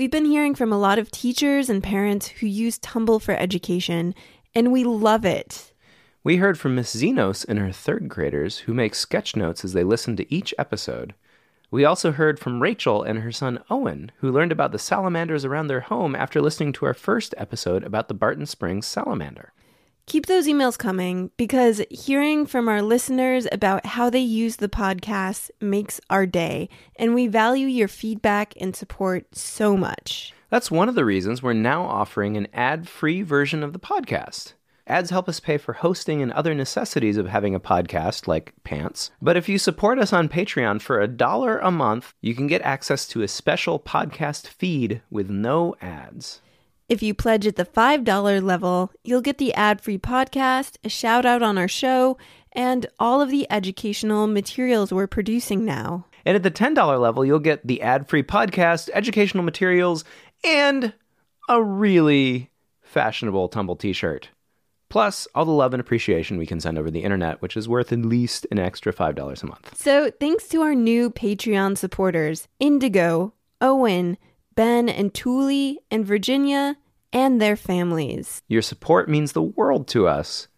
We've been hearing from a lot of teachers and parents who use Tumble for education, and we love it. We heard from Miss Zenos and her third graders who make sketch notes as they listen to each episode. We also heard from Rachel and her son Owen, who learned about the salamanders around their home after listening to our first episode about the Barton Springs salamander. Keep those emails coming because hearing from our listeners about how they use the podcast makes our day, and we value your feedback and support so much. That's one of the reasons we're now offering an ad free version of the podcast. Ads help us pay for hosting and other necessities of having a podcast, like pants. But if you support us on Patreon for a dollar a month, you can get access to a special podcast feed with no ads. If you pledge at the $5 level, you'll get the ad free podcast, a shout out on our show, and all of the educational materials we're producing now. And at the $10 level, you'll get the ad free podcast, educational materials, and a really fashionable tumble t shirt. Plus, all the love and appreciation we can send over the internet, which is worth at least an extra $5 a month. So, thanks to our new Patreon supporters Indigo, Owen, Ben and Thule, and Virginia, and their families. Your support means the world to us.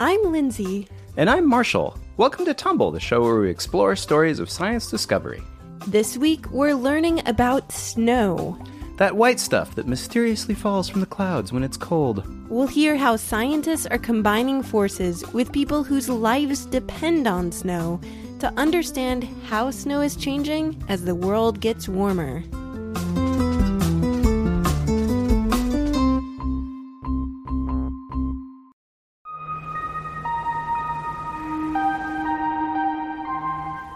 I'm Lindsay. And I'm Marshall. Welcome to Tumble, the show where we explore stories of science discovery. This week, we're learning about snow. That white stuff that mysteriously falls from the clouds when it's cold. We'll hear how scientists are combining forces with people whose lives depend on snow to understand how snow is changing as the world gets warmer.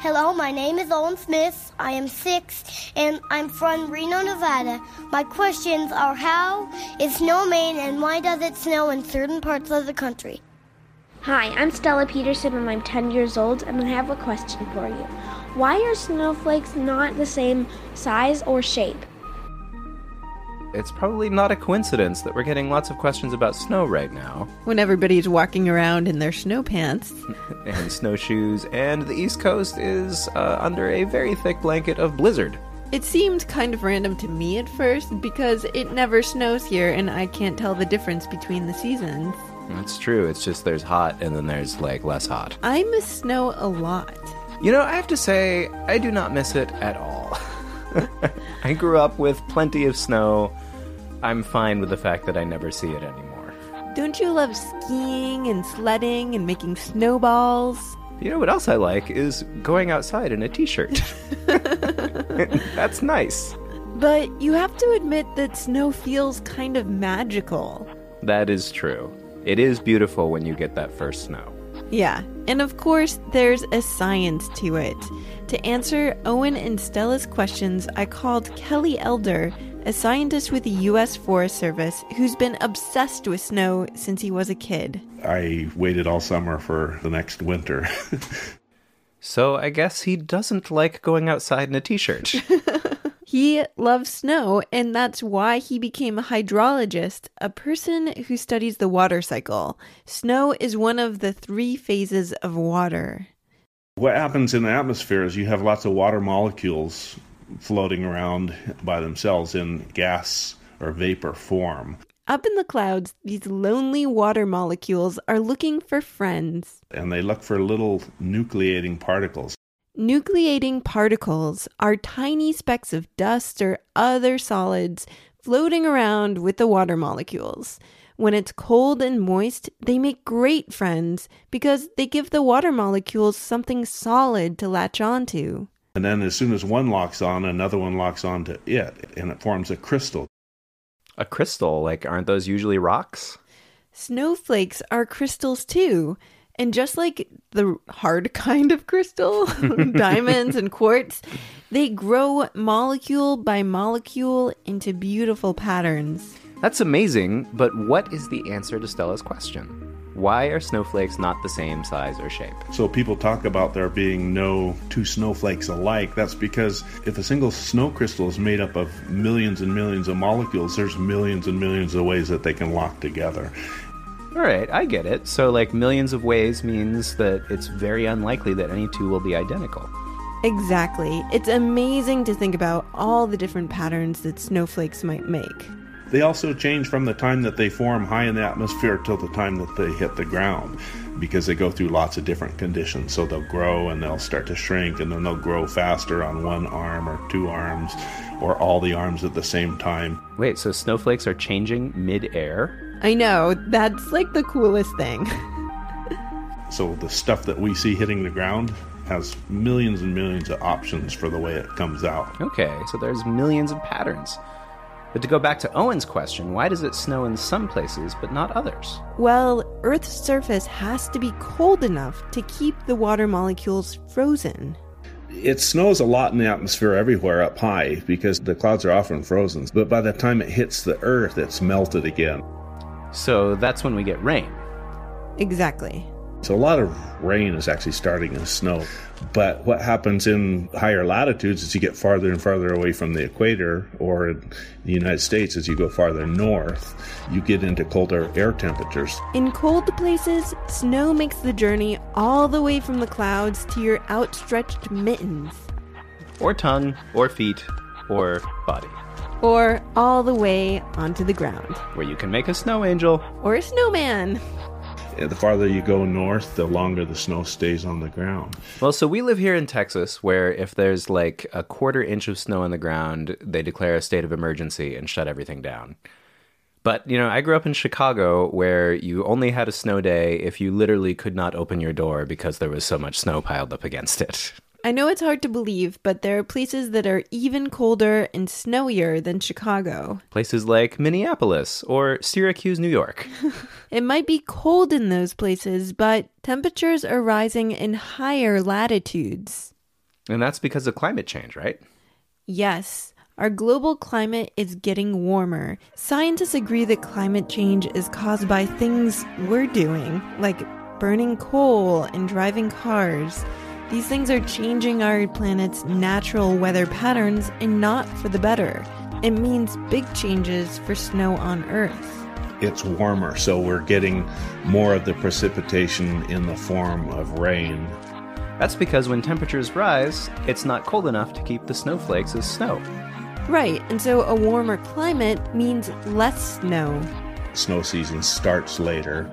Hello, my name is Owen Smith. I am six and I'm from Reno, Nevada. My questions are how is snow made and why does it snow in certain parts of the country? Hi, I'm Stella Peterson and I'm 10 years old and I have a question for you. Why are snowflakes not the same size or shape? It's probably not a coincidence that we're getting lots of questions about snow right now. When everybody's walking around in their snow pants and snowshoes, and the East Coast is uh, under a very thick blanket of blizzard. It seemed kind of random to me at first because it never snows here and I can't tell the difference between the seasons. That's true. It's just there's hot and then there's like less hot. I miss snow a lot. You know, I have to say, I do not miss it at all. I grew up with plenty of snow. I'm fine with the fact that I never see it anymore. Don't you love skiing and sledding and making snowballs? You know what else I like is going outside in a t shirt. That's nice. But you have to admit that snow feels kind of magical. That is true. It is beautiful when you get that first snow. Yeah, and of course, there's a science to it. To answer Owen and Stella's questions, I called Kelly Elder, a scientist with the U.S. Forest Service who's been obsessed with snow since he was a kid. I waited all summer for the next winter. so I guess he doesn't like going outside in a t shirt. He loves snow, and that's why he became a hydrologist, a person who studies the water cycle. Snow is one of the three phases of water. What happens in the atmosphere is you have lots of water molecules floating around by themselves in gas or vapor form. Up in the clouds, these lonely water molecules are looking for friends. And they look for little nucleating particles. Nucleating particles are tiny specks of dust or other solids floating around with the water molecules. When it's cold and moist, they make great friends because they give the water molecules something solid to latch onto. And then, as soon as one locks on, another one locks onto it, and it forms a crystal. A crystal? Like, aren't those usually rocks? Snowflakes are crystals too. And just like the hard kind of crystal, diamonds and quartz, they grow molecule by molecule into beautiful patterns. That's amazing, but what is the answer to Stella's question? Why are snowflakes not the same size or shape? So people talk about there being no two snowflakes alike. That's because if a single snow crystal is made up of millions and millions of molecules, there's millions and millions of ways that they can lock together. All right, I get it. So, like, millions of ways means that it's very unlikely that any two will be identical. Exactly. It's amazing to think about all the different patterns that snowflakes might make. They also change from the time that they form high in the atmosphere till the time that they hit the ground because they go through lots of different conditions. So they'll grow and they'll start to shrink and then they'll grow faster on one arm or two arms or all the arms at the same time. Wait, so snowflakes are changing mid-air? I know, that's like the coolest thing. So the stuff that we see hitting the ground has millions and millions of options for the way it comes out. Okay, so there's millions of patterns. But to go back to Owen's question, why does it snow in some places but not others? Well, Earth's surface has to be cold enough to keep the water molecules frozen. It snows a lot in the atmosphere everywhere up high because the clouds are often frozen. But by the time it hits the earth, it's melted again. So that's when we get rain. Exactly. So a lot of rain is actually starting in snow. But what happens in higher latitudes as you get farther and farther away from the equator, or in the United States as you go farther north, you get into colder air temperatures. In cold places, snow makes the journey all the way from the clouds to your outstretched mittens, Or tongue, or feet, or body, or all the way onto the ground, where you can make a snow angel. or a snowman. And the farther you go north, the longer the snow stays on the ground. Well, so we live here in Texas, where if there's like a quarter inch of snow on the ground, they declare a state of emergency and shut everything down. But, you know, I grew up in Chicago where you only had a snow day if you literally could not open your door because there was so much snow piled up against it. I know it's hard to believe, but there are places that are even colder and snowier than Chicago. Places like Minneapolis or Syracuse, New York. It might be cold in those places, but temperatures are rising in higher latitudes. And that's because of climate change, right? Yes, our global climate is getting warmer. Scientists agree that climate change is caused by things we're doing, like burning coal and driving cars. These things are changing our planet's natural weather patterns and not for the better. It means big changes for snow on Earth. It's warmer, so we're getting more of the precipitation in the form of rain. That's because when temperatures rise, it's not cold enough to keep the snowflakes as snow. Right, and so a warmer climate means less snow. Snow season starts later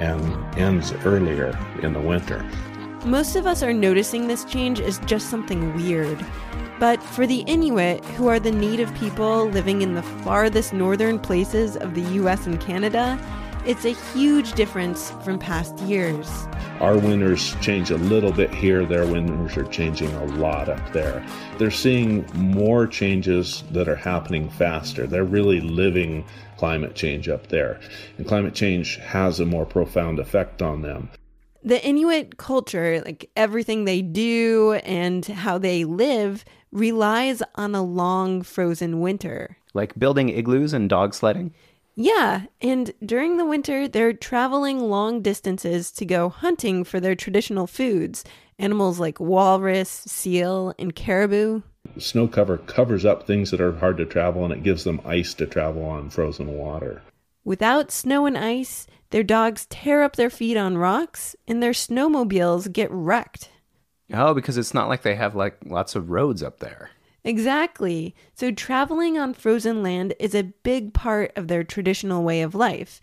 and ends earlier in the winter. Most of us are noticing this change as just something weird. But for the Inuit, who are the native people living in the farthest northern places of the US and Canada, it's a huge difference from past years. Our winters change a little bit here, their winters are changing a lot up there. They're seeing more changes that are happening faster. They're really living climate change up there. And climate change has a more profound effect on them. The Inuit culture, like everything they do and how they live, relies on a long frozen winter. Like building igloos and dog sledding. Yeah, and during the winter, they're traveling long distances to go hunting for their traditional foods animals like walrus, seal, and caribou. Snow cover covers up things that are hard to travel and it gives them ice to travel on frozen water. Without snow and ice, their dogs tear up their feet on rocks and their snowmobiles get wrecked. Oh, because it's not like they have like lots of roads up there. Exactly. So traveling on frozen land is a big part of their traditional way of life.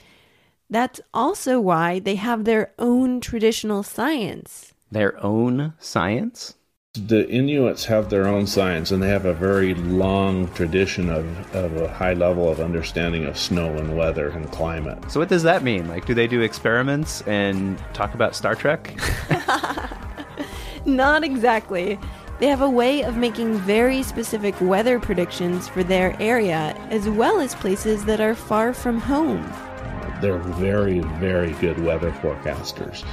That's also why they have their own traditional science. Their own science? The Inuits have their own science and they have a very long tradition of, of a high level of understanding of snow and weather and climate. So what does that mean? Like do they do experiments and talk about Star Trek? Not exactly. They have a way of making very specific weather predictions for their area, as well as places that are far from home. They're very, very good weather forecasters.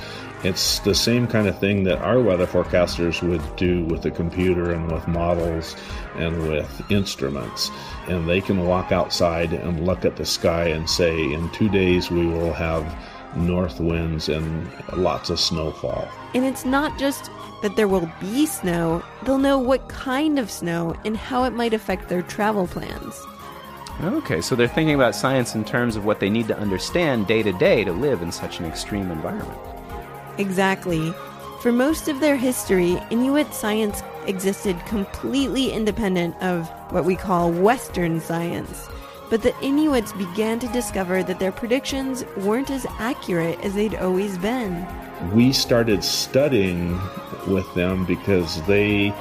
It's the same kind of thing that our weather forecasters would do with a computer and with models and with instruments. And they can walk outside and look at the sky and say, in two days we will have north winds and lots of snowfall. And it's not just that there will be snow, they'll know what kind of snow and how it might affect their travel plans. Okay, so they're thinking about science in terms of what they need to understand day to day to live in such an extreme environment. Exactly. For most of their history, Inuit science existed completely independent of what we call Western science. But the Inuits began to discover that their predictions weren't as accurate as they'd always been. We started studying with them because they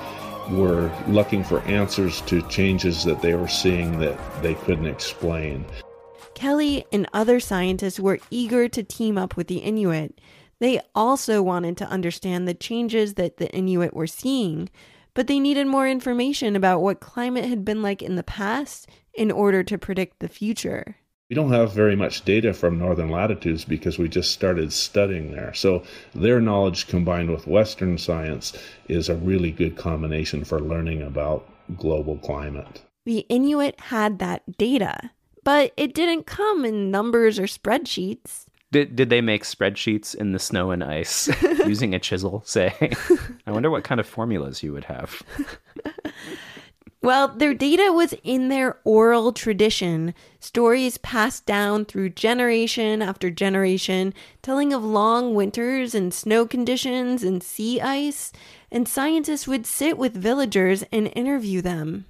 were looking for answers to changes that they were seeing that they couldn't explain. Kelly and other scientists were eager to team up with the Inuit. They also wanted to understand the changes that the Inuit were seeing, but they needed more information about what climate had been like in the past in order to predict the future. We don't have very much data from northern latitudes because we just started studying there. So their knowledge combined with Western science is a really good combination for learning about global climate. The Inuit had that data, but it didn't come in numbers or spreadsheets. Did, did they make spreadsheets in the snow and ice using a chisel, say? I wonder what kind of formulas you would have. Well, their data was in their oral tradition, stories passed down through generation after generation, telling of long winters and snow conditions and sea ice, and scientists would sit with villagers and interview them.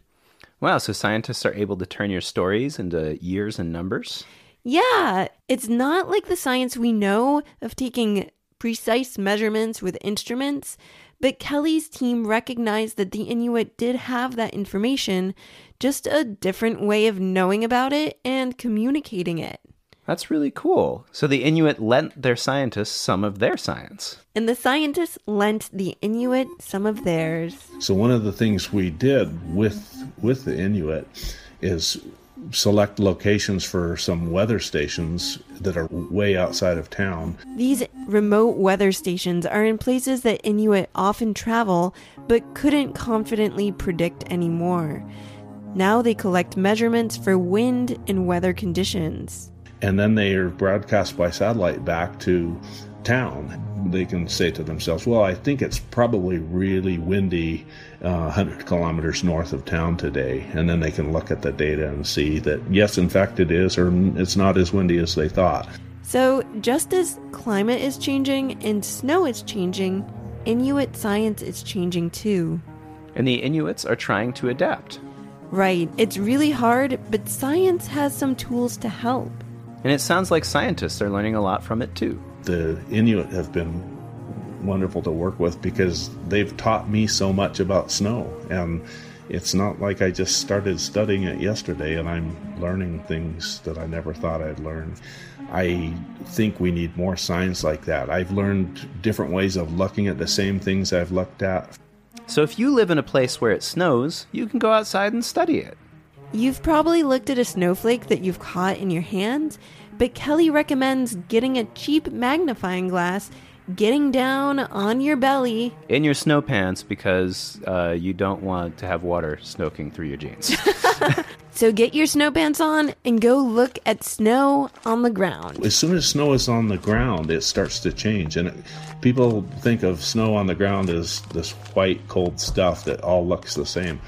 Wow, so scientists are able to turn your stories into years and numbers? Yeah, it's not like the science we know of taking precise measurements with instruments. But Kelly's team recognized that the Inuit did have that information, just a different way of knowing about it and communicating it. That's really cool. So the Inuit lent their scientists some of their science. And the scientists lent the Inuit some of theirs. So one of the things we did with with the Inuit is select locations for some weather stations that are way outside of town. These remote weather stations are in places that Inuit often travel but couldn't confidently predict anymore. Now they collect measurements for wind and weather conditions. And then they are broadcast by satellite back to town. They can say to themselves, well, I think it's probably really windy uh, 100 kilometers north of town today. And then they can look at the data and see that, yes, in fact, it is, or it's not as windy as they thought. So, just as climate is changing and snow is changing, Inuit science is changing too. And the Inuits are trying to adapt. Right. It's really hard, but science has some tools to help. And it sounds like scientists are learning a lot from it too the Inuit have been wonderful to work with because they've taught me so much about snow. And it's not like I just started studying it yesterday and I'm learning things that I never thought I'd learn. I think we need more science like that. I've learned different ways of looking at the same things I've looked at. So if you live in a place where it snows, you can go outside and study it. You've probably looked at a snowflake that you've caught in your hand but Kelly recommends getting a cheap magnifying glass, getting down on your belly. In your snow pants because uh, you don't want to have water soaking through your jeans. so get your snow pants on and go look at snow on the ground. As soon as snow is on the ground, it starts to change. And it, people think of snow on the ground as this white, cold stuff that all looks the same.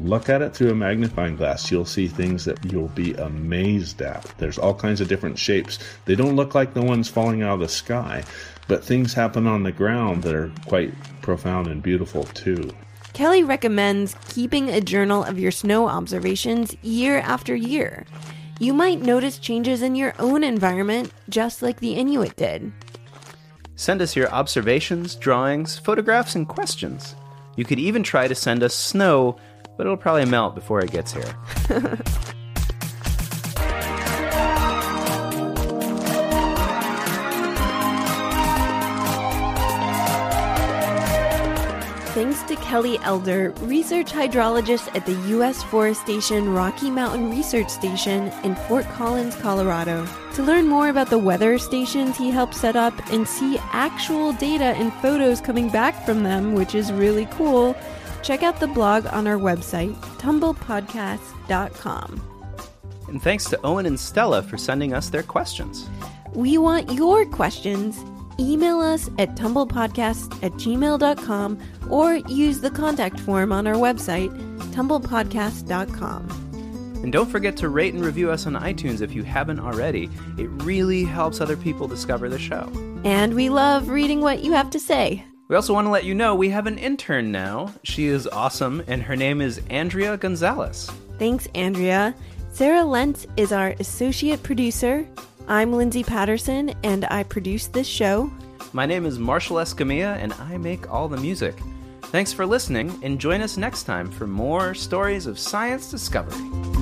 Look at it through a magnifying glass. You'll see things that you'll be amazed at. There's all kinds of different shapes. They don't look like the ones falling out of the sky, but things happen on the ground that are quite profound and beautiful too. Kelly recommends keeping a journal of your snow observations year after year. You might notice changes in your own environment, just like the Inuit did. Send us your observations, drawings, photographs, and questions. You could even try to send us snow but it'll probably melt before it gets here. Thanks to Kelly Elder, research hydrologist at the U.S. Forest Station Rocky Mountain Research Station in Fort Collins, Colorado. To learn more about the weather stations he helped set up and see actual data and photos coming back from them, which is really cool, Check out the blog on our website, tumblepodcast.com. And thanks to Owen and Stella for sending us their questions. We want your questions. Email us at tumblepodcast at gmail.com or use the contact form on our website, tumblepodcast.com. And don't forget to rate and review us on iTunes if you haven't already. It really helps other people discover the show. And we love reading what you have to say. We also want to let you know we have an intern now. She is awesome, and her name is Andrea Gonzalez. Thanks, Andrea. Sarah Lentz is our associate producer. I'm Lindsay Patterson, and I produce this show. My name is Marshall Escamilla, and I make all the music. Thanks for listening, and join us next time for more stories of science discovery.